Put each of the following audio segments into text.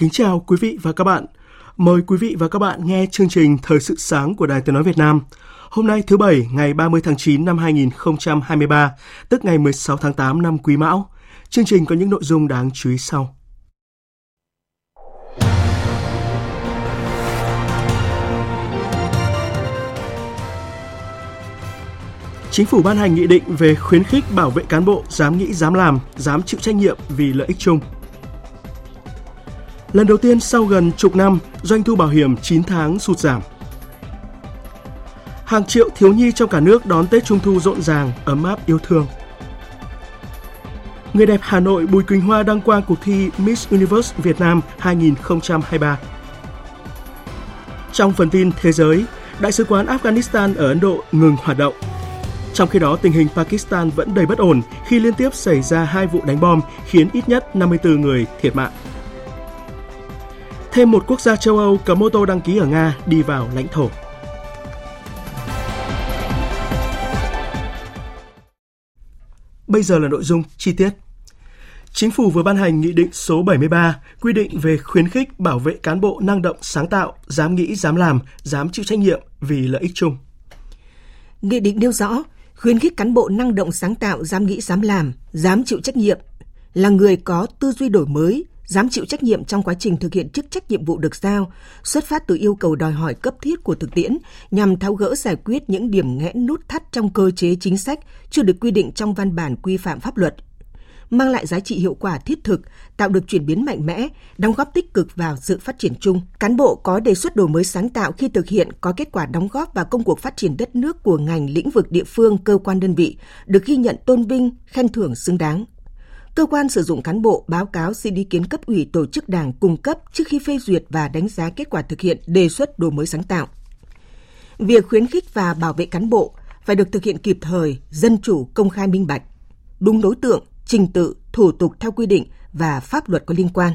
Kính chào quý vị và các bạn. Mời quý vị và các bạn nghe chương trình Thời sự sáng của Đài Tiếng Nói Việt Nam. Hôm nay thứ Bảy, ngày 30 tháng 9 năm 2023, tức ngày 16 tháng 8 năm Quý Mão. Chương trình có những nội dung đáng chú ý sau. Chính phủ ban hành nghị định về khuyến khích bảo vệ cán bộ dám nghĩ dám làm, dám chịu trách nhiệm vì lợi ích chung. Lần đầu tiên sau gần chục năm, doanh thu bảo hiểm 9 tháng sụt giảm. Hàng triệu thiếu nhi trong cả nước đón Tết Trung thu rộn ràng, ấm áp yêu thương. Người đẹp Hà Nội Bùi Quỳnh Hoa đăng quang cuộc thi Miss Universe Việt Nam 2023. Trong phần tin thế giới, Đại sứ quán Afghanistan ở Ấn Độ ngừng hoạt động. Trong khi đó, tình hình Pakistan vẫn đầy bất ổn khi liên tiếp xảy ra hai vụ đánh bom khiến ít nhất 54 người thiệt mạng. Thêm một quốc gia châu Âu cấm ô tô đăng ký ở Nga đi vào lãnh thổ. Bây giờ là nội dung chi tiết. Chính phủ vừa ban hành Nghị định số 73 quy định về khuyến khích bảo vệ cán bộ năng động sáng tạo, dám nghĩ, dám làm, dám chịu trách nhiệm vì lợi ích chung. Nghị định nêu rõ, khuyến khích cán bộ năng động sáng tạo, dám nghĩ, dám làm, dám chịu trách nhiệm, là người có tư duy đổi mới, dám chịu trách nhiệm trong quá trình thực hiện chức trách nhiệm vụ được giao, xuất phát từ yêu cầu đòi hỏi cấp thiết của thực tiễn nhằm tháo gỡ giải quyết những điểm nghẽn nút thắt trong cơ chế chính sách chưa được quy định trong văn bản quy phạm pháp luật mang lại giá trị hiệu quả thiết thực, tạo được chuyển biến mạnh mẽ, đóng góp tích cực vào sự phát triển chung. Cán bộ có đề xuất đổi mới sáng tạo khi thực hiện có kết quả đóng góp vào công cuộc phát triển đất nước của ngành lĩnh vực địa phương, cơ quan đơn vị, được ghi nhận tôn vinh, khen thưởng xứng đáng cơ quan sử dụng cán bộ báo cáo xin ý kiến cấp ủy tổ chức đảng cung cấp trước khi phê duyệt và đánh giá kết quả thực hiện đề xuất đổi mới sáng tạo. Việc khuyến khích và bảo vệ cán bộ phải được thực hiện kịp thời, dân chủ, công khai minh bạch, đúng đối tượng, trình tự, thủ tục theo quy định và pháp luật có liên quan.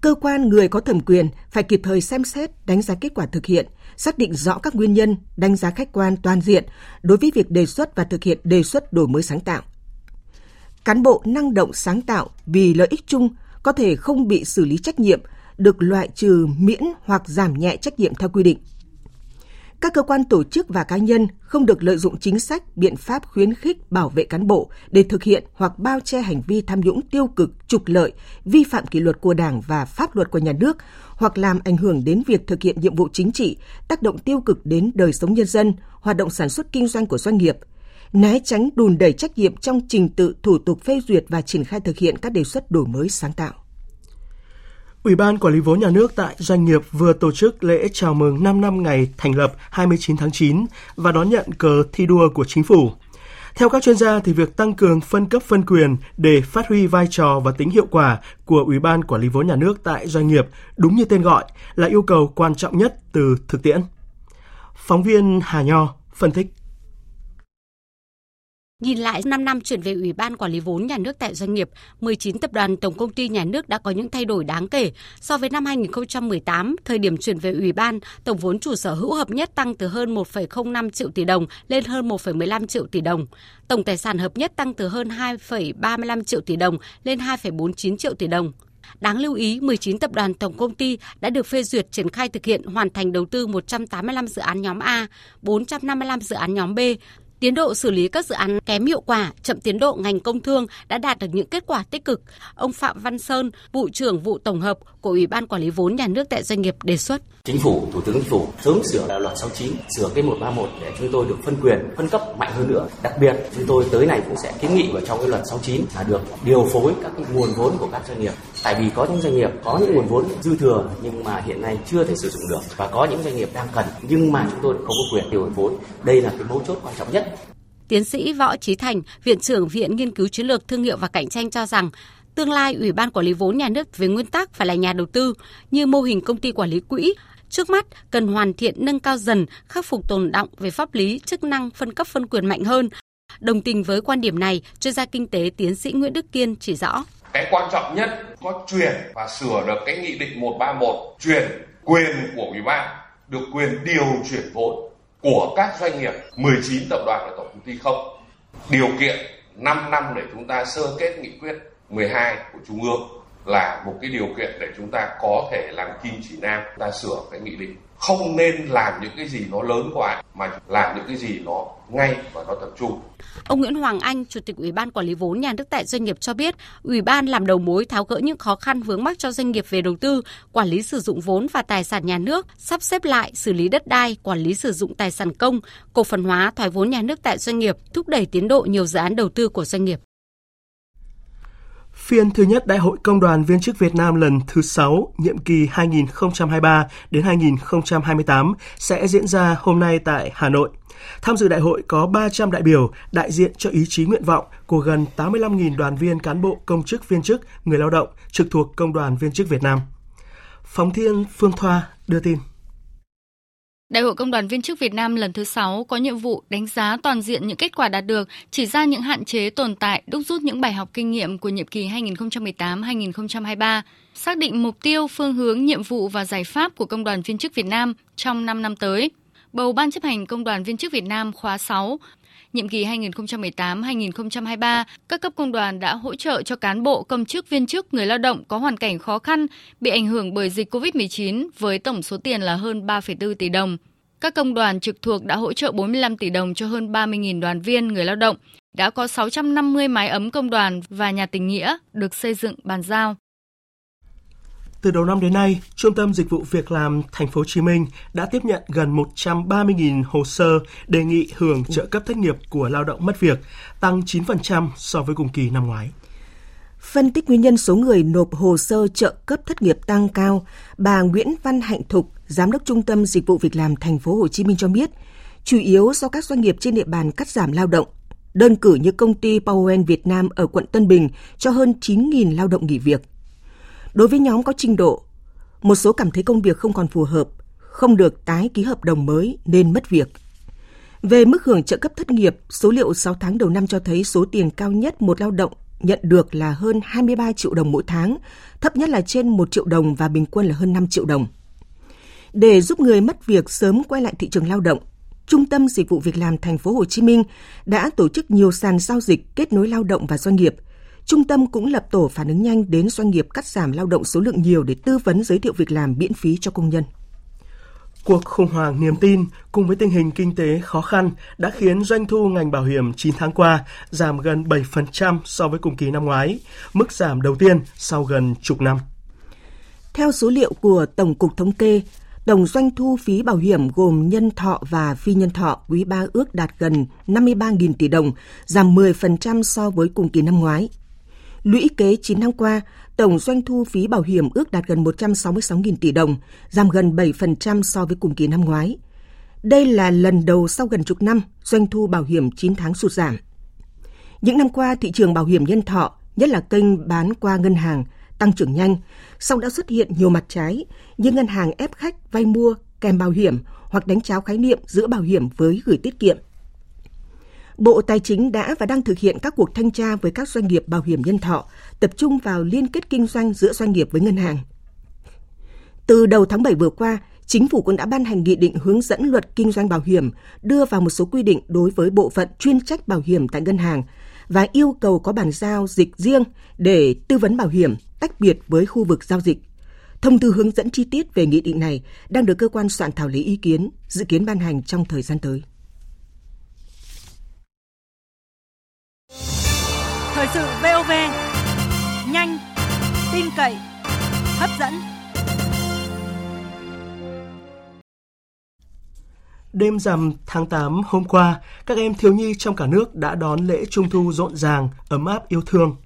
Cơ quan người có thẩm quyền phải kịp thời xem xét, đánh giá kết quả thực hiện, xác định rõ các nguyên nhân, đánh giá khách quan toàn diện đối với việc đề xuất và thực hiện đề xuất đổi mới sáng tạo cán bộ năng động sáng tạo vì lợi ích chung có thể không bị xử lý trách nhiệm, được loại trừ miễn hoặc giảm nhẹ trách nhiệm theo quy định. Các cơ quan tổ chức và cá nhân không được lợi dụng chính sách, biện pháp khuyến khích bảo vệ cán bộ để thực hiện hoặc bao che hành vi tham nhũng tiêu cực, trục lợi, vi phạm kỷ luật của Đảng và pháp luật của nhà nước hoặc làm ảnh hưởng đến việc thực hiện nhiệm vụ chính trị, tác động tiêu cực đến đời sống nhân dân, hoạt động sản xuất kinh doanh của doanh nghiệp – né tránh đùn đẩy trách nhiệm trong trình tự thủ tục phê duyệt và triển khai thực hiện các đề xuất đổi mới sáng tạo. Ủy ban Quản lý vốn nhà nước tại doanh nghiệp vừa tổ chức lễ chào mừng 5 năm ngày thành lập 29 tháng 9 và đón nhận cờ thi đua của chính phủ. Theo các chuyên gia thì việc tăng cường phân cấp phân quyền để phát huy vai trò và tính hiệu quả của Ủy ban Quản lý vốn nhà nước tại doanh nghiệp đúng như tên gọi là yêu cầu quan trọng nhất từ thực tiễn. Phóng viên Hà Nho phân tích. Nhìn lại 5 năm chuyển về Ủy ban Quản lý vốn nhà nước tại doanh nghiệp, 19 tập đoàn tổng công ty nhà nước đã có những thay đổi đáng kể. So với năm 2018, thời điểm chuyển về Ủy ban, tổng vốn chủ sở hữu hợp nhất tăng từ hơn 1,05 triệu tỷ đồng lên hơn 1,15 triệu tỷ đồng. Tổng tài sản hợp nhất tăng từ hơn 2,35 triệu tỷ đồng lên 2,49 triệu tỷ đồng. Đáng lưu ý, 19 tập đoàn tổng công ty đã được phê duyệt triển khai thực hiện hoàn thành đầu tư 185 dự án nhóm A, 455 dự án nhóm B, Tiến độ xử lý các dự án kém hiệu quả, chậm tiến độ ngành công thương đã đạt được những kết quả tích cực. Ông Phạm Văn Sơn, vụ trưởng vụ tổng hợp của Ủy ban Quản lý vốn nhà nước tại doanh nghiệp đề xuất. Chính phủ, Thủ tướng Chính phủ sớm sửa luật 69, sửa cái 131 để chúng tôi được phân quyền, phân cấp mạnh hơn nữa. Đặc biệt, chúng tôi tới này cũng sẽ kiến nghị vào trong cái luật 69 là được điều phối các cái nguồn vốn của các doanh nghiệp. Tại vì có những doanh nghiệp có những nguồn vốn dư thừa nhưng mà hiện nay chưa thể sử dụng được và có những doanh nghiệp đang cần nhưng mà chúng tôi không có quyền điều vốn. Đây là cái mấu chốt quan trọng nhất. Tiến sĩ Võ Trí Thành, Viện trưởng Viện Nghiên cứu Chiến lược Thương hiệu và Cạnh tranh cho rằng tương lai Ủy ban Quản lý vốn nhà nước về nguyên tắc phải là nhà đầu tư như mô hình công ty quản lý quỹ. Trước mắt, cần hoàn thiện nâng cao dần, khắc phục tồn động về pháp lý, chức năng phân cấp phân quyền mạnh hơn. Đồng tình với quan điểm này, chuyên gia kinh tế tiến sĩ Nguyễn Đức Kiên chỉ rõ. Cái quan trọng nhất có chuyển và sửa được cái nghị định 131, chuyển quyền của Ủy ban được quyền điều chuyển vốn của các doanh nghiệp 19 tập đoàn và tổng công ty không. Điều kiện 5 năm để chúng ta sơ kết nghị quyết 12 của Trung ương là một cái điều kiện để chúng ta có thể làm kim chỉ nam ta sửa cái nghị định không nên làm những cái gì nó lớn quá mà làm những cái gì nó ngay và nó tập trung. Ông Nguyễn Hoàng Anh, Chủ tịch Ủy ban Quản lý vốn nhà nước tại doanh nghiệp cho biết, Ủy ban làm đầu mối tháo gỡ những khó khăn vướng mắc cho doanh nghiệp về đầu tư, quản lý sử dụng vốn và tài sản nhà nước, sắp xếp lại, xử lý đất đai, quản lý sử dụng tài sản công, cổ phần hóa, thoái vốn nhà nước tại doanh nghiệp, thúc đẩy tiến độ nhiều dự án đầu tư của doanh nghiệp. Phiên thứ nhất Đại hội Công đoàn Viên chức Việt Nam lần thứ 6, nhiệm kỳ 2023 đến 2028 sẽ diễn ra hôm nay tại Hà Nội. Tham dự đại hội có 300 đại biểu đại diện cho ý chí nguyện vọng của gần 85.000 đoàn viên cán bộ công chức viên chức, người lao động trực thuộc Công đoàn Viên chức Việt Nam. Phóng Thiên Phương Thoa đưa tin. Đại hội Công đoàn Viên chức Việt Nam lần thứ 6 có nhiệm vụ đánh giá toàn diện những kết quả đạt được, chỉ ra những hạn chế tồn tại, đúc rút những bài học kinh nghiệm của nhiệm kỳ 2018-2023, xác định mục tiêu, phương hướng, nhiệm vụ và giải pháp của Công đoàn Viên chức Việt Nam trong 5 năm tới. Bầu Ban chấp hành Công đoàn Viên chức Việt Nam khóa 6, nhiệm kỳ 2018-2023, các cấp công đoàn đã hỗ trợ cho cán bộ, công chức, viên chức, người lao động có hoàn cảnh khó khăn bị ảnh hưởng bởi dịch COVID-19 với tổng số tiền là hơn 3,4 tỷ đồng. Các công đoàn trực thuộc đã hỗ trợ 45 tỷ đồng cho hơn 30.000 đoàn viên, người lao động. Đã có 650 mái ấm công đoàn và nhà tình nghĩa được xây dựng bàn giao. Từ đầu năm đến nay, Trung tâm Dịch vụ Việc làm Thành phố Hồ Chí Minh đã tiếp nhận gần 130.000 hồ sơ đề nghị hưởng trợ cấp thất nghiệp của lao động mất việc, tăng 9% so với cùng kỳ năm ngoái. Phân tích nguyên nhân số người nộp hồ sơ trợ cấp thất nghiệp tăng cao, bà Nguyễn Văn Hạnh Thục, Giám đốc Trung tâm Dịch vụ Việc làm Thành phố Hồ Chí Minh cho biết, chủ yếu do các doanh nghiệp trên địa bàn cắt giảm lao động. Đơn cử như công ty Powell Việt Nam ở quận Tân Bình cho hơn 9.000 lao động nghỉ việc. Đối với nhóm có trình độ, một số cảm thấy công việc không còn phù hợp, không được tái ký hợp đồng mới nên mất việc. Về mức hưởng trợ cấp thất nghiệp, số liệu 6 tháng đầu năm cho thấy số tiền cao nhất một lao động nhận được là hơn 23 triệu đồng mỗi tháng, thấp nhất là trên 1 triệu đồng và bình quân là hơn 5 triệu đồng. Để giúp người mất việc sớm quay lại thị trường lao động, Trung tâm Dịch vụ Việc làm Thành phố Hồ Chí Minh đã tổ chức nhiều sàn giao dịch kết nối lao động và doanh nghiệp – Trung tâm cũng lập tổ phản ứng nhanh đến doanh nghiệp cắt giảm lao động số lượng nhiều để tư vấn giới thiệu việc làm miễn phí cho công nhân. Cuộc khủng hoảng niềm tin cùng với tình hình kinh tế khó khăn đã khiến doanh thu ngành bảo hiểm 9 tháng qua giảm gần 7% so với cùng kỳ năm ngoái, mức giảm đầu tiên sau gần chục năm. Theo số liệu của Tổng cục Thống kê, tổng doanh thu phí bảo hiểm gồm nhân thọ và phi nhân thọ quý 3 ước đạt gần 53.000 tỷ đồng, giảm 10% so với cùng kỳ năm ngoái. Lũy kế 9 năm qua, tổng doanh thu phí bảo hiểm ước đạt gần 166.000 tỷ đồng, giảm gần 7% so với cùng kỳ năm ngoái. Đây là lần đầu sau gần chục năm doanh thu bảo hiểm 9 tháng sụt giảm. Những năm qua, thị trường bảo hiểm nhân thọ, nhất là kênh bán qua ngân hàng, tăng trưởng nhanh, song đã xuất hiện nhiều mặt trái như ngân hàng ép khách vay mua kèm bảo hiểm hoặc đánh cháo khái niệm giữa bảo hiểm với gửi tiết kiệm. Bộ Tài chính đã và đang thực hiện các cuộc thanh tra với các doanh nghiệp bảo hiểm nhân thọ, tập trung vào liên kết kinh doanh giữa doanh nghiệp với ngân hàng. Từ đầu tháng 7 vừa qua, Chính phủ cũng đã ban hành nghị định hướng dẫn luật kinh doanh bảo hiểm, đưa vào một số quy định đối với bộ phận chuyên trách bảo hiểm tại ngân hàng và yêu cầu có bàn giao dịch riêng để tư vấn bảo hiểm tách biệt với khu vực giao dịch. Thông tư hướng dẫn chi tiết về nghị định này đang được cơ quan soạn thảo lấy ý kiến, dự kiến ban hành trong thời gian tới. Thời sự VOV, nhanh, tin cậy, hấp dẫn. Đêm rằm tháng 8 hôm qua, các em thiếu nhi trong cả nước đã đón lễ Trung thu rộn ràng, ấm áp yêu thương.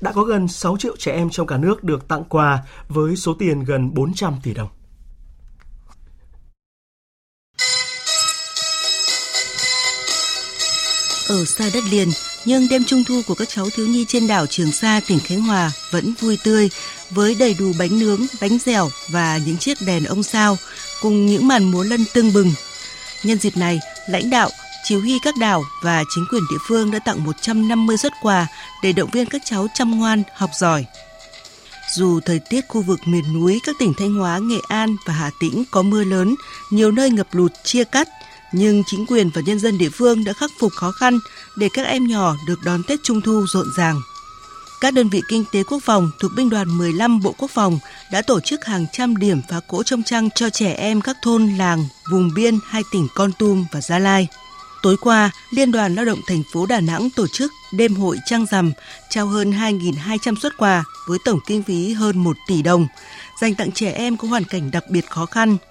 Đã có gần 6 triệu trẻ em trong cả nước được tặng quà với số tiền gần 400 tỷ đồng. Ở xa đất liền, nhưng đêm trung thu của các cháu thiếu nhi trên đảo Trường Sa, tỉnh Khánh Hòa vẫn vui tươi với đầy đủ bánh nướng, bánh dẻo và những chiếc đèn ông sao cùng những màn múa lân tưng bừng. Nhân dịp này, lãnh đạo, chỉ huy các đảo và chính quyền địa phương đã tặng 150 xuất quà để động viên các cháu chăm ngoan, học giỏi. Dù thời tiết khu vực miền núi các tỉnh Thanh Hóa, Nghệ An và Hà Tĩnh có mưa lớn, nhiều nơi ngập lụt chia cắt, nhưng chính quyền và nhân dân địa phương đã khắc phục khó khăn để các em nhỏ được đón Tết Trung thu rộn ràng. Các đơn vị kinh tế quốc phòng thuộc binh đoàn 15 Bộ Quốc phòng đã tổ chức hàng trăm điểm phá cỗ trong trăng cho trẻ em các thôn, làng, vùng biên hai tỉnh Con Tum và Gia Lai. Tối qua, Liên đoàn Lao động thành phố Đà Nẵng tổ chức đêm hội trăng rằm trao hơn 2.200 xuất quà với tổng kinh phí hơn 1 tỷ đồng, dành tặng trẻ em có hoàn cảnh đặc biệt khó khăn –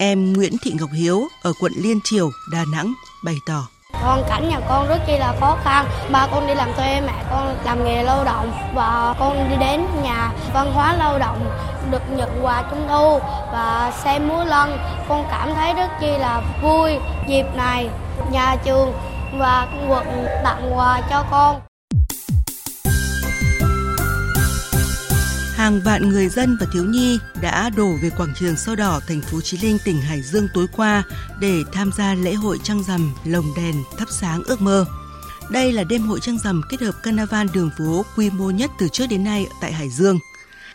Em Nguyễn Thị Ngọc Hiếu ở quận Liên Triều, Đà Nẵng bày tỏ. Hoàn cảnh nhà con rất chi là khó khăn. Ba con đi làm thuê, mẹ con làm nghề lao động và con đi đến nhà văn hóa lao động được nhận quà trung thu và xem múa lân. Con cảm thấy rất chi là vui. Dịp này nhà trường và quận tặng quà cho con. Hàng vạn người dân và thiếu nhi đã đổ về quảng trường Sao Đỏ, thành phố Chí Linh, tỉnh Hải Dương tối qua để tham gia lễ hội trăng rằm lồng đèn thắp sáng ước mơ. Đây là đêm hội trăng rằm kết hợp carnival đường phố quy mô nhất từ trước đến nay tại Hải Dương.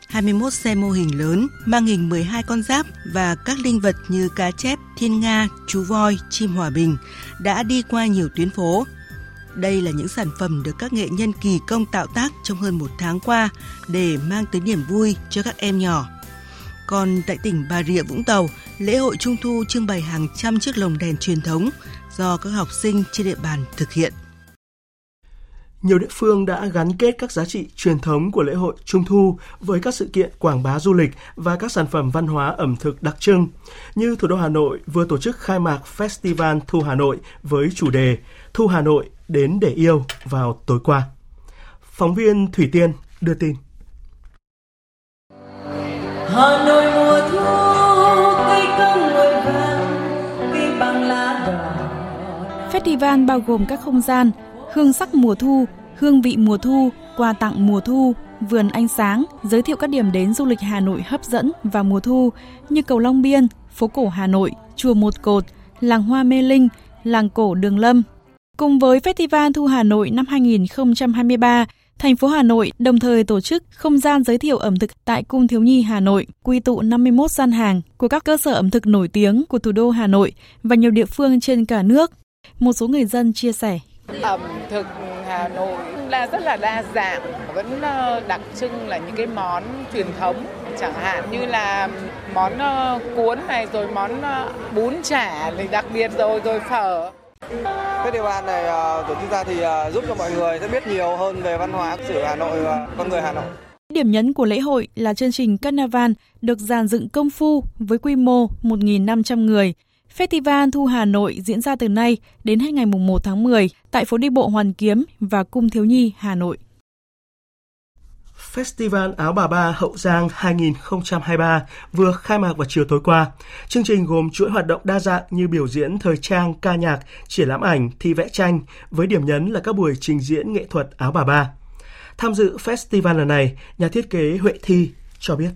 21 xe mô hình lớn mang hình 12 con giáp và các linh vật như cá chép, thiên nga, chú voi, chim hòa bình đã đi qua nhiều tuyến phố đây là những sản phẩm được các nghệ nhân kỳ công tạo tác trong hơn một tháng qua để mang tới niềm vui cho các em nhỏ. Còn tại tỉnh Bà Rịa Vũng Tàu, lễ hội Trung thu trưng bày hàng trăm chiếc lồng đèn truyền thống do các học sinh trên địa bàn thực hiện. Nhiều địa phương đã gắn kết các giá trị truyền thống của lễ hội Trung thu với các sự kiện quảng bá du lịch và các sản phẩm văn hóa ẩm thực đặc trưng. Như thủ đô Hà Nội vừa tổ chức khai mạc Festival Thu Hà Nội với chủ đề Thu Hà Nội đến để yêu vào tối qua. Phóng viên Thủy Tiên đưa tin. Hà Nội mùa thu cây ngồi vàng cây bằng lá đỏ Festival bao gồm các không gian hương sắc mùa thu, hương vị mùa thu, quà tặng mùa thu, vườn ánh sáng, giới thiệu các điểm đến du lịch Hà Nội hấp dẫn vào mùa thu như cầu Long Biên, phố cổ Hà Nội, chùa Một Cột, làng Hoa Mê Linh, làng cổ Đường Lâm, Cùng với Festival Thu Hà Nội năm 2023, thành phố Hà Nội đồng thời tổ chức không gian giới thiệu ẩm thực tại Cung Thiếu Nhi Hà Nội, quy tụ 51 gian hàng của các cơ sở ẩm thực nổi tiếng của thủ đô Hà Nội và nhiều địa phương trên cả nước. Một số người dân chia sẻ. Ẩm thực Hà Nội là rất là đa dạng, vẫn ờ, đặc trưng là những cái món truyền thống, chẳng hạn như là món ờ, cuốn này rồi món ờ, bún chả thì đặc biệt rồi rồi phở. Festival này uh, tổ chức ra thì ờ, giúp cho mọi người sẽ biết nhiều hơn về văn hóa lịch sử Hà Nội và con người Hà Nội. Điểm nhấn của lễ hội là chương trình Carnival được dàn dựng công phu với quy mô 1.500 người. Festival Thu Hà Nội diễn ra từ nay đến hết ngày 1 tháng 10 tại phố đi bộ Hoàn Kiếm và Cung Thiếu Nhi Hà Nội. Festival Áo Bà Ba Hậu Giang 2023 vừa khai mạc vào chiều tối qua. Chương trình gồm chuỗi hoạt động đa dạng như biểu diễn thời trang, ca nhạc, triển lãm ảnh, thi vẽ tranh, với điểm nhấn là các buổi trình diễn nghệ thuật Áo Bà Ba. Tham dự festival lần này, nhà thiết kế Huệ Thi cho biết.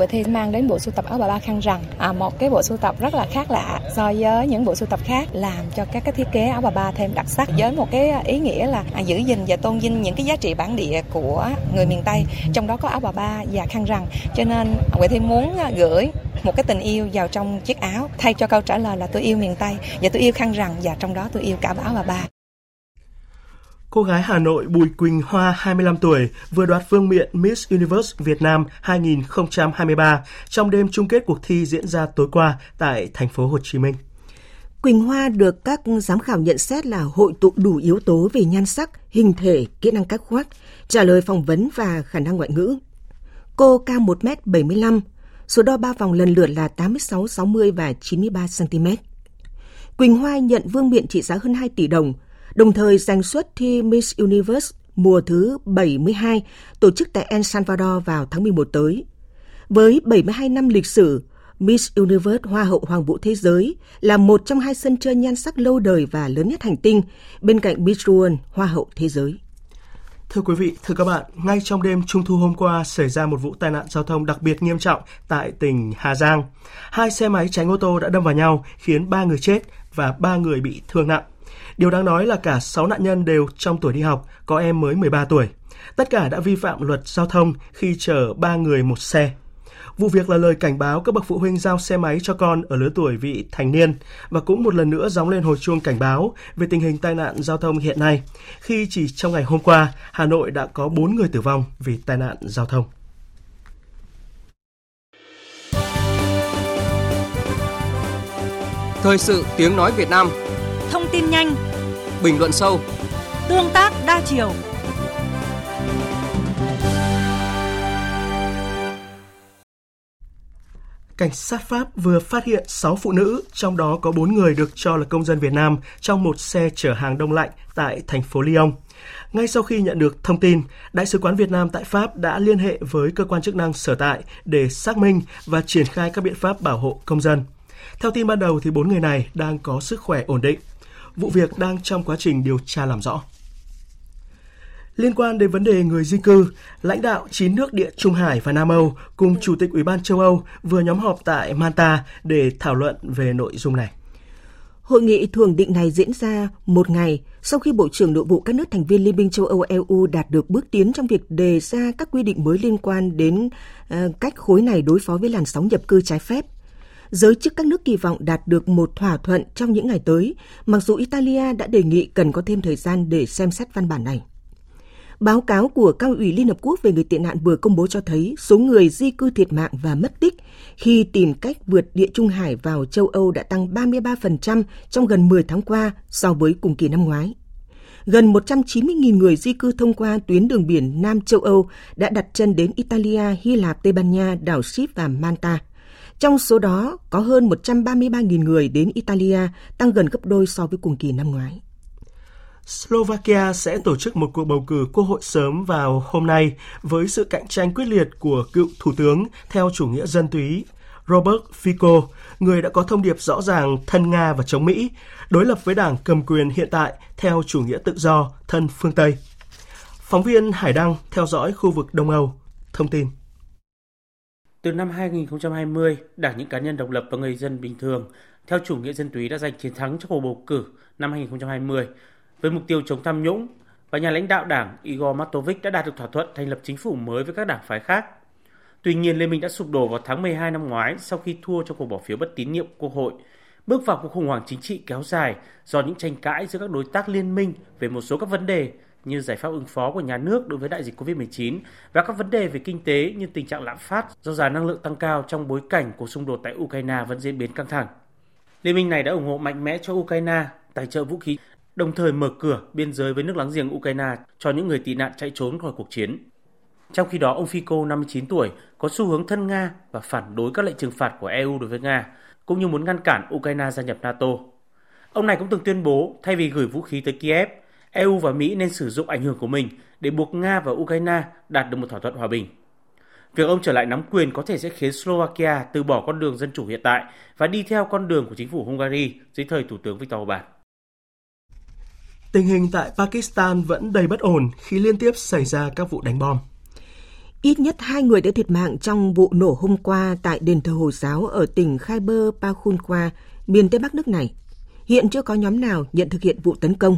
Bữa thi mang đến bộ sưu tập áo bà ba khăn rằng à, một cái bộ sưu tập rất là khác lạ so với những bộ sưu tập khác làm cho các cái thiết kế áo bà ba thêm đặc sắc với một cái à, ý nghĩa là à, giữ gìn và tôn vinh những cái giá trị bản địa của người miền Tây trong đó có áo bà ba và khăn rằng cho nên à, Huệ Thi muốn à, gửi một cái tình yêu vào trong chiếc áo thay cho câu trả lời là tôi yêu miền Tây và tôi yêu khăn rằng và trong đó tôi yêu cả áo bà ba. Cô gái Hà Nội Bùi Quỳnh Hoa, 25 tuổi, vừa đoạt vương miện Miss Universe Việt Nam 2023 trong đêm chung kết cuộc thi diễn ra tối qua tại thành phố Hồ Chí Minh. Quỳnh Hoa được các giám khảo nhận xét là hội tụ đủ yếu tố về nhan sắc, hình thể, kỹ năng cách khoác, trả lời phỏng vấn và khả năng ngoại ngữ. Cô cao 1m75, số đo 3 vòng lần lượt là 86, 60 và 93 cm. Quỳnh Hoa nhận vương miện trị giá hơn 2 tỷ đồng, đồng thời giành suất thi Miss Universe mùa thứ 72 tổ chức tại El Salvador vào tháng 11 tới. Với 72 năm lịch sử, Miss Universe Hoa hậu Hoàng vũ Thế giới là một trong hai sân chơi nhan sắc lâu đời và lớn nhất hành tinh, bên cạnh Miss World Hoa hậu Thế giới. Thưa quý vị, thưa các bạn, ngay trong đêm Trung thu hôm qua xảy ra một vụ tai nạn giao thông đặc biệt nghiêm trọng tại tỉnh Hà Giang. Hai xe máy tránh ô tô đã đâm vào nhau khiến ba người chết và ba người bị thương nặng. Điều đáng nói là cả 6 nạn nhân đều trong tuổi đi học, có em mới 13 tuổi. Tất cả đã vi phạm luật giao thông khi chở ba người một xe. Vụ việc là lời cảnh báo các bậc phụ huynh giao xe máy cho con ở lứa tuổi vị thành niên và cũng một lần nữa gióng lên hồi chuông cảnh báo về tình hình tai nạn giao thông hiện nay, khi chỉ trong ngày hôm qua, Hà Nội đã có 4 người tử vong vì tai nạn giao thông. Thời sự tiếng nói Việt Nam tin nhanh Bình luận sâu Tương tác đa chiều Cảnh sát Pháp vừa phát hiện 6 phụ nữ, trong đó có 4 người được cho là công dân Việt Nam trong một xe chở hàng đông lạnh tại thành phố Lyon. Ngay sau khi nhận được thông tin, Đại sứ quán Việt Nam tại Pháp đã liên hệ với cơ quan chức năng sở tại để xác minh và triển khai các biện pháp bảo hộ công dân. Theo tin ban đầu thì bốn người này đang có sức khỏe ổn định. Vụ việc đang trong quá trình điều tra làm rõ. Liên quan đến vấn đề người di cư, lãnh đạo 9 nước địa Trung Hải và Nam Âu cùng Chủ tịch Ủy ban châu Âu vừa nhóm họp tại Manta để thảo luận về nội dung này. Hội nghị thường định này diễn ra một ngày sau khi Bộ trưởng Nội vụ các nước thành viên Liên minh châu Âu EU đạt được bước tiến trong việc đề ra các quy định mới liên quan đến ờ, cách khối này đối phó với làn sóng nhập cư trái phép. Giới chức các nước kỳ vọng đạt được một thỏa thuận trong những ngày tới, mặc dù Italia đã đề nghị cần có thêm thời gian để xem xét văn bản này. Báo cáo của Cao ủy Liên Hợp Quốc về người tị nạn vừa công bố cho thấy số người di cư thiệt mạng và mất tích khi tìm cách vượt địa Trung Hải vào châu Âu đã tăng 33% trong gần 10 tháng qua so với cùng kỳ năm ngoái. Gần 190.000 người di cư thông qua tuyến đường biển Nam châu Âu đã đặt chân đến Italia, Hy Lạp, Tây Ban Nha, đảo Ship và Malta. Trong số đó, có hơn 133.000 người đến Italia, tăng gần gấp đôi so với cùng kỳ năm ngoái. Slovakia sẽ tổ chức một cuộc bầu cử quốc hội sớm vào hôm nay với sự cạnh tranh quyết liệt của cựu thủ tướng theo chủ nghĩa dân túy Robert Fico, người đã có thông điệp rõ ràng thân Nga và chống Mỹ, đối lập với đảng cầm quyền hiện tại theo chủ nghĩa tự do thân phương Tây. Phóng viên Hải Đăng theo dõi khu vực Đông Âu, thông tin. Từ năm 2020, Đảng những cá nhân độc lập và người dân bình thường theo chủ nghĩa dân túy đã giành chiến thắng trong cuộc bầu cử năm 2020 với mục tiêu chống tham nhũng và nhà lãnh đạo đảng Igor Matovic đã đạt được thỏa thuận thành lập chính phủ mới với các đảng phái khác. Tuy nhiên, Liên minh đã sụp đổ vào tháng 12 năm ngoái sau khi thua trong cuộc bỏ phiếu bất tín nhiệm Quốc hội, bước vào cuộc khủng hoảng chính trị kéo dài do những tranh cãi giữa các đối tác liên minh về một số các vấn đề như giải pháp ứng phó của nhà nước đối với đại dịch COVID-19 và các vấn đề về kinh tế như tình trạng lạm phát do giá năng lượng tăng cao trong bối cảnh cuộc xung đột tại Ukraine vẫn diễn biến căng thẳng. Liên minh này đã ủng hộ mạnh mẽ cho Ukraine, tài trợ vũ khí đồng thời mở cửa biên giới với nước láng giềng Ukraine cho những người tị nạn chạy trốn khỏi cuộc chiến. Trong khi đó, ông Fico, 59 tuổi, có xu hướng thân Nga và phản đối các lệnh trừng phạt của EU đối với Nga, cũng như muốn ngăn cản Ukraine gia nhập NATO. Ông này cũng từng tuyên bố thay vì gửi vũ khí tới Kiev, EU và Mỹ nên sử dụng ảnh hưởng của mình để buộc Nga và Ukraine đạt được một thỏa thuận hòa bình. Việc ông trở lại nắm quyền có thể sẽ khiến Slovakia từ bỏ con đường dân chủ hiện tại và đi theo con đường của chính phủ Hungary dưới thời Thủ tướng Viktor Orbán. Tình hình tại Pakistan vẫn đầy bất ổn khi liên tiếp xảy ra các vụ đánh bom. Ít nhất hai người đã thiệt mạng trong vụ nổ hôm qua tại đền thờ Hồi giáo ở tỉnh Khyber Pakhtunkhwa, miền Tây Bắc nước này. Hiện chưa có nhóm nào nhận thực hiện vụ tấn công.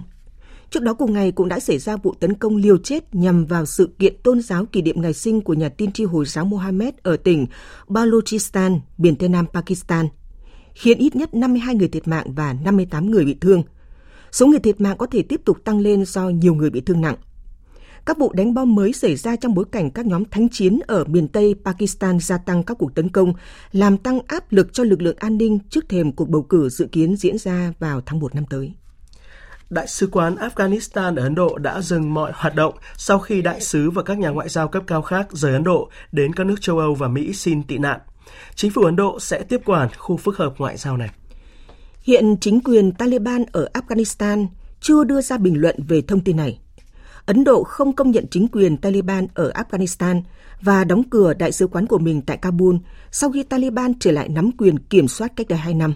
Trước đó cùng ngày cũng đã xảy ra vụ tấn công liều chết nhằm vào sự kiện tôn giáo kỷ niệm ngày sinh của nhà tiên tri Hồi giáo Mohammed ở tỉnh Balochistan, miền Tây Nam Pakistan, khiến ít nhất 52 người thiệt mạng và 58 người bị thương – Số người thiệt mạng có thể tiếp tục tăng lên do nhiều người bị thương nặng. Các vụ đánh bom mới xảy ra trong bối cảnh các nhóm thánh chiến ở miền Tây Pakistan gia tăng các cuộc tấn công, làm tăng áp lực cho lực lượng an ninh trước thềm cuộc bầu cử dự kiến diễn ra vào tháng 1 năm tới. Đại sứ quán Afghanistan ở Ấn Độ đã dừng mọi hoạt động sau khi đại sứ và các nhà ngoại giao cấp cao khác rời Ấn Độ đến các nước châu Âu và Mỹ xin tị nạn. Chính phủ Ấn Độ sẽ tiếp quản khu phức hợp ngoại giao này. Hiện chính quyền Taliban ở Afghanistan chưa đưa ra bình luận về thông tin này. Ấn Độ không công nhận chính quyền Taliban ở Afghanistan và đóng cửa đại sứ quán của mình tại Kabul sau khi Taliban trở lại nắm quyền kiểm soát cách đây 2 năm.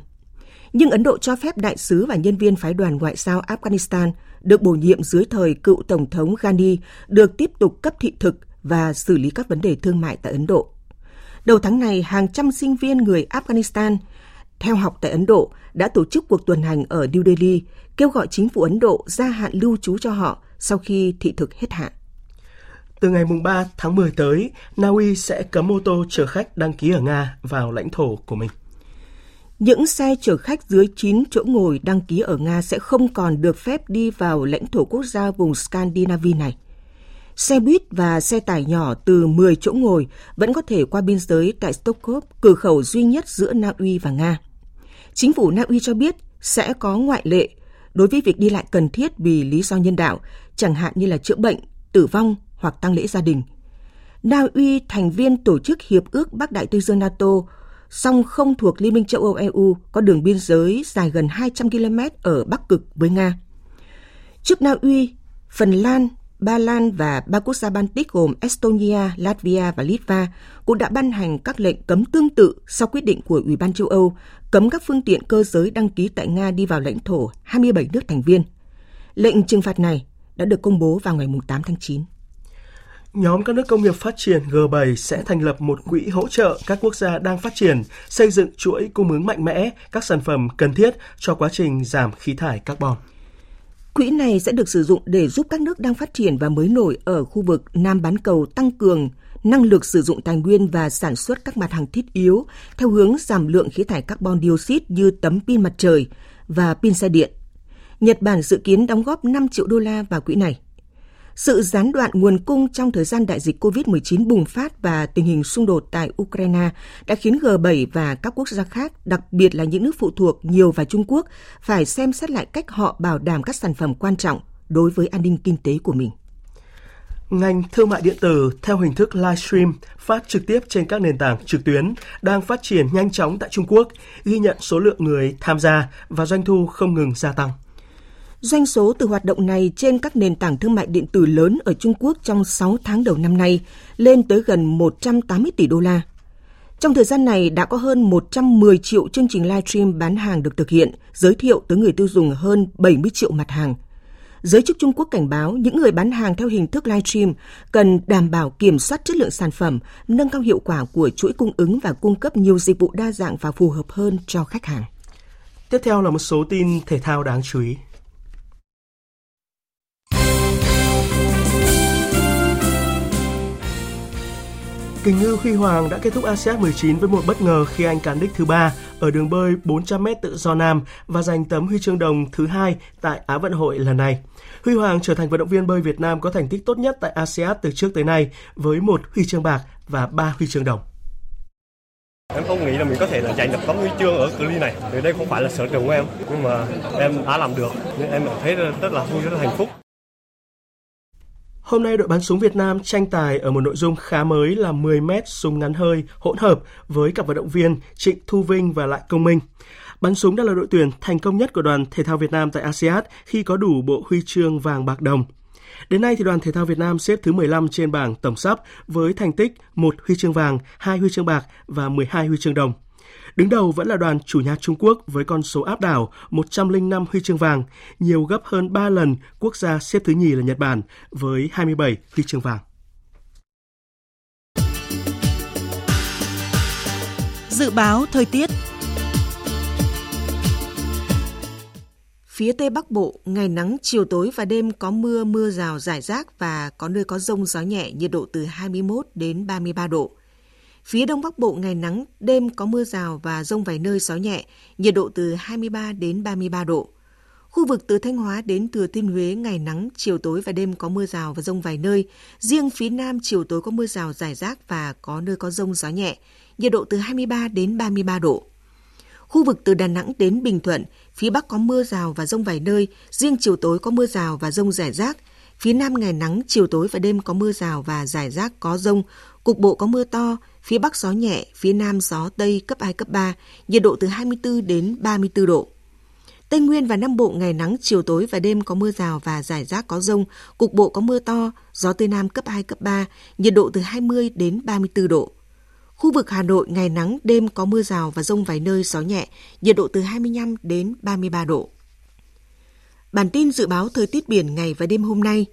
Nhưng Ấn Độ cho phép đại sứ và nhân viên phái đoàn ngoại giao Afghanistan được bổ nhiệm dưới thời cựu Tổng thống Ghani được tiếp tục cấp thị thực và xử lý các vấn đề thương mại tại Ấn Độ. Đầu tháng này, hàng trăm sinh viên người Afghanistan theo học tại Ấn Độ đã tổ chức cuộc tuần hành ở New Delhi kêu gọi chính phủ Ấn Độ gia hạn lưu trú cho họ sau khi thị thực hết hạn. Từ ngày 3 tháng 10 tới, Na Uy sẽ cấm ô tô chở khách đăng ký ở Nga vào lãnh thổ của mình. Những xe chở khách dưới 9 chỗ ngồi đăng ký ở Nga sẽ không còn được phép đi vào lãnh thổ quốc gia vùng Scandinavia này. Xe buýt và xe tải nhỏ từ 10 chỗ ngồi vẫn có thể qua biên giới tại Stockholm, cửa khẩu duy nhất giữa Na Uy và Nga. Chính phủ Na Uy cho biết sẽ có ngoại lệ đối với việc đi lại cần thiết vì lý do nhân đạo, chẳng hạn như là chữa bệnh, tử vong hoặc tăng lễ gia đình. Na Uy, thành viên tổ chức Hiệp ước Bắc Đại Tây Dương NATO, song không thuộc Liên minh châu Âu EU, có đường biên giới dài gần 200 km ở Bắc Cực với Nga. Trước Na Uy, Phần Lan, Ba Lan và ba quốc gia Baltic gồm Estonia, Latvia và Litva cũng đã ban hành các lệnh cấm tương tự sau quyết định của Ủy ban châu Âu cấm các phương tiện cơ giới đăng ký tại Nga đi vào lãnh thổ 27 nước thành viên. Lệnh trừng phạt này đã được công bố vào ngày 8 tháng 9. Nhóm các nước công nghiệp phát triển G7 sẽ thành lập một quỹ hỗ trợ các quốc gia đang phát triển, xây dựng chuỗi cung ứng mạnh mẽ các sản phẩm cần thiết cho quá trình giảm khí thải carbon. Quỹ này sẽ được sử dụng để giúp các nước đang phát triển và mới nổi ở khu vực Nam bán cầu tăng cường năng lực sử dụng tài nguyên và sản xuất các mặt hàng thiết yếu theo hướng giảm lượng khí thải carbon dioxide như tấm pin mặt trời và pin xe điện. Nhật Bản dự kiến đóng góp 5 triệu đô la vào quỹ này. Sự gián đoạn nguồn cung trong thời gian đại dịch COVID-19 bùng phát và tình hình xung đột tại Ukraine đã khiến G7 và các quốc gia khác, đặc biệt là những nước phụ thuộc nhiều vào Trung Quốc, phải xem xét lại cách họ bảo đảm các sản phẩm quan trọng đối với an ninh kinh tế của mình. Ngành thương mại điện tử theo hình thức livestream phát trực tiếp trên các nền tảng trực tuyến đang phát triển nhanh chóng tại Trung Quốc, ghi nhận số lượng người tham gia và doanh thu không ngừng gia tăng. Doanh số từ hoạt động này trên các nền tảng thương mại điện tử lớn ở Trung Quốc trong 6 tháng đầu năm nay lên tới gần 180 tỷ đô la. Trong thời gian này đã có hơn 110 triệu chương trình livestream bán hàng được thực hiện, giới thiệu tới người tiêu dùng hơn 70 triệu mặt hàng. Giới chức Trung Quốc cảnh báo những người bán hàng theo hình thức livestream cần đảm bảo kiểm soát chất lượng sản phẩm, nâng cao hiệu quả của chuỗi cung ứng và cung cấp nhiều dịch vụ đa dạng và phù hợp hơn cho khách hàng. Tiếp theo là một số tin thể thao đáng chú ý. Kình ngư Huy Hoàng đã kết thúc ASEAN 19 với một bất ngờ khi anh cán đích thứ ba ở đường bơi 400m tự do nam và giành tấm huy chương đồng thứ hai tại Á vận hội lần này. Huy Hoàng trở thành vận động viên bơi Việt Nam có thành tích tốt nhất tại ASEAN từ trước tới nay với một huy chương bạc và ba huy chương đồng. Em không nghĩ là mình có thể là giành được tấm huy chương ở cự ly này. Vì đây không phải là sở trường của em, nhưng mà em đã làm được nên em thấy rất là vui, rất là hạnh phúc. Hôm nay đội bắn súng Việt Nam tranh tài ở một nội dung khá mới là 10 m súng ngắn hơi hỗn hợp với cặp vận động viên Trịnh Thu Vinh và Lại Công Minh. Bắn súng đã là đội tuyển thành công nhất của đoàn thể thao Việt Nam tại ASEAN khi có đủ bộ huy chương vàng bạc đồng. Đến nay thì đoàn thể thao Việt Nam xếp thứ 15 trên bảng tổng sắp với thành tích một huy chương vàng, hai huy chương bạc và 12 huy chương đồng. Đứng đầu vẫn là đoàn chủ nhà Trung Quốc với con số áp đảo 105 huy chương vàng, nhiều gấp hơn 3 lần quốc gia xếp thứ nhì là Nhật Bản với 27 huy chương vàng. Dự báo thời tiết Phía Tây Bắc Bộ, ngày nắng, chiều tối và đêm có mưa, mưa rào rải rác và có nơi có rông gió nhẹ, nhiệt độ từ 21 đến 33 độ. Phía Đông Bắc Bộ ngày nắng, đêm có mưa rào và rông vài nơi gió nhẹ, nhiệt độ từ 23 đến 33 độ. Khu vực từ Thanh Hóa đến Thừa Thiên Huế ngày nắng, chiều tối và đêm có mưa rào và rông vài nơi. Riêng phía Nam chiều tối có mưa rào rải rác và có nơi có rông gió nhẹ. Nhiệt độ từ 23 đến 33 độ. Khu vực từ Đà Nẵng đến Bình Thuận, phía Bắc có mưa rào và rông vài nơi, riêng chiều tối có mưa rào và rông rải rác. Phía Nam ngày nắng, chiều tối và đêm có mưa rào và rải rác có rông, cục bộ có mưa to, phía Bắc gió nhẹ, phía Nam gió Tây cấp 2, cấp 3, nhiệt độ từ 24 đến 34 độ. Tây Nguyên và Nam Bộ ngày nắng, chiều tối và đêm có mưa rào và rải rác có rông, cục bộ có mưa to, gió Tây Nam cấp 2, cấp 3, nhiệt độ từ 20 đến 34 độ. Khu vực Hà Nội ngày nắng, đêm có mưa rào và rông vài nơi gió nhẹ, nhiệt độ từ 25 đến 33 độ. Bản tin dự báo thời tiết biển ngày và đêm hôm nay.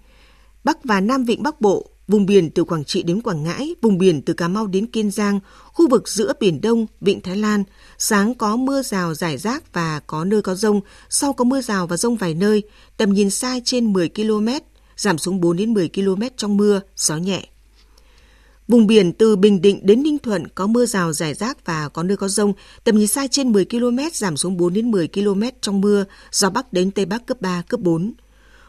Bắc và Nam Vịnh Bắc Bộ, vùng biển từ Quảng Trị đến Quảng Ngãi, vùng biển từ Cà Mau đến Kiên Giang, khu vực giữa Biển Đông, Vịnh Thái Lan, sáng có mưa rào rải rác và có nơi có rông, sau có mưa rào và rông vài nơi, tầm nhìn xa trên 10 km, giảm xuống 4 đến 10 km trong mưa, gió nhẹ. Vùng biển từ Bình Định đến Ninh Thuận có mưa rào rải rác và có nơi có rông, tầm nhìn xa trên 10 km giảm xuống 4 đến 10 km trong mưa, gió Bắc đến Tây Bắc cấp 3, cấp 4.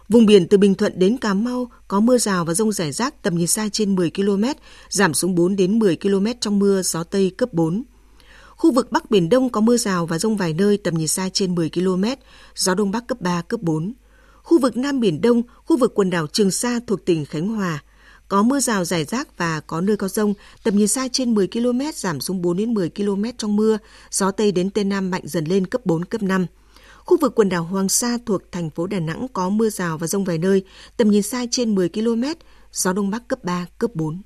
Vùng biển từ Bình Thuận đến Cà Mau có mưa rào và rông rải rác tầm nhìn xa trên 10 km, giảm xuống 4 đến 10 km trong mưa, gió Tây cấp 4. Khu vực Bắc Biển Đông có mưa rào và rông vài nơi tầm nhìn xa trên 10 km, gió Đông Bắc cấp 3, cấp 4. Khu vực Nam Biển Đông, khu vực quần đảo Trường Sa thuộc tỉnh Khánh Hòa, có mưa rào rải rác và có nơi có rông, tầm nhìn xa trên 10 km giảm xuống 4 đến 10 km trong mưa, gió Tây đến Tây Nam mạnh dần lên cấp 4, cấp 5. Khu vực quần đảo Hoàng Sa thuộc thành phố Đà Nẵng có mưa rào và rông vài nơi, tầm nhìn xa trên 10 km, gió Đông Bắc cấp 3, cấp 4.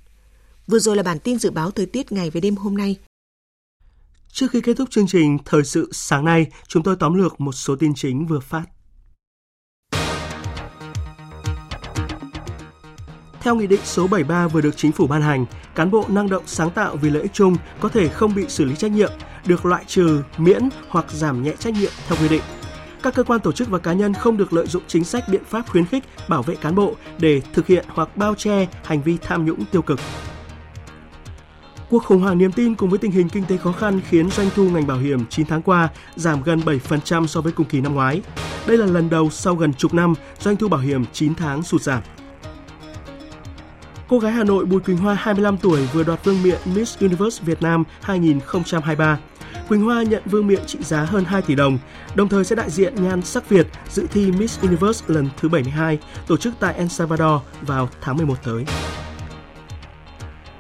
Vừa rồi là bản tin dự báo thời tiết ngày và đêm hôm nay. Trước khi kết thúc chương trình Thời sự sáng nay, chúng tôi tóm lược một số tin chính vừa phát. Theo Nghị định số 73 vừa được Chính phủ ban hành, cán bộ năng động sáng tạo vì lợi ích chung có thể không bị xử lý trách nhiệm, được loại trừ, miễn hoặc giảm nhẹ trách nhiệm theo quy định. Các cơ quan tổ chức và cá nhân không được lợi dụng chính sách biện pháp khuyến khích, bảo vệ cán bộ để thực hiện hoặc bao che hành vi tham nhũng tiêu cực. Cuộc khủng hoảng niềm tin cùng với tình hình kinh tế khó khăn khiến doanh thu ngành bảo hiểm 9 tháng qua giảm gần 7% so với cùng kỳ năm ngoái. Đây là lần đầu sau gần chục năm, doanh thu bảo hiểm 9 tháng sụt giảm. Cô gái Hà Nội Bùi Quỳnh Hoa 25 tuổi, vừa đoạt vương miện Miss Universe Việt Nam 2023. Quỳnh Hoa nhận vương miện trị giá hơn 2 tỷ đồng, đồng thời sẽ đại diện nhan sắc Việt dự thi Miss Universe lần thứ 72 tổ chức tại El Salvador vào tháng 11 tới.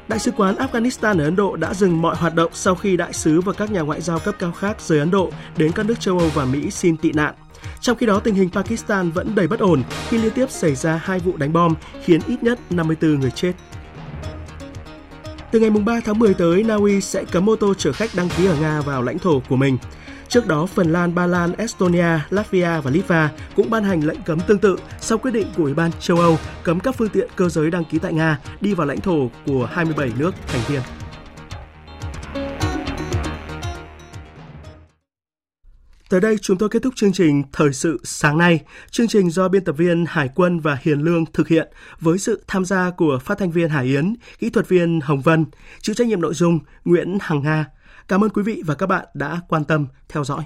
Đại sứ quán Afghanistan ở Ấn Độ đã dừng mọi hoạt động sau khi đại sứ và các nhà ngoại giao cấp cao khác rời Ấn Độ đến các nước châu Âu và Mỹ xin tị nạn. Trong khi đó, tình hình Pakistan vẫn đầy bất ổn khi liên tiếp xảy ra hai vụ đánh bom khiến ít nhất 54 người chết. Từ ngày 3 tháng 10 tới, Na Uy sẽ cấm ô tô chở khách đăng ký ở Nga vào lãnh thổ của mình. Trước đó, Phần Lan, Ba Lan, Estonia, Latvia và Litva cũng ban hành lệnh cấm tương tự sau quyết định của Ủy ban châu Âu cấm các phương tiện cơ giới đăng ký tại Nga đi vào lãnh thổ của 27 nước thành viên. Tới đây chúng tôi kết thúc chương trình Thời sự sáng nay. Chương trình do biên tập viên Hải quân và Hiền Lương thực hiện với sự tham gia của phát thanh viên Hải Yến, kỹ thuật viên Hồng Vân, chịu trách nhiệm nội dung Nguyễn Hằng Nga. Cảm ơn quý vị và các bạn đã quan tâm theo dõi.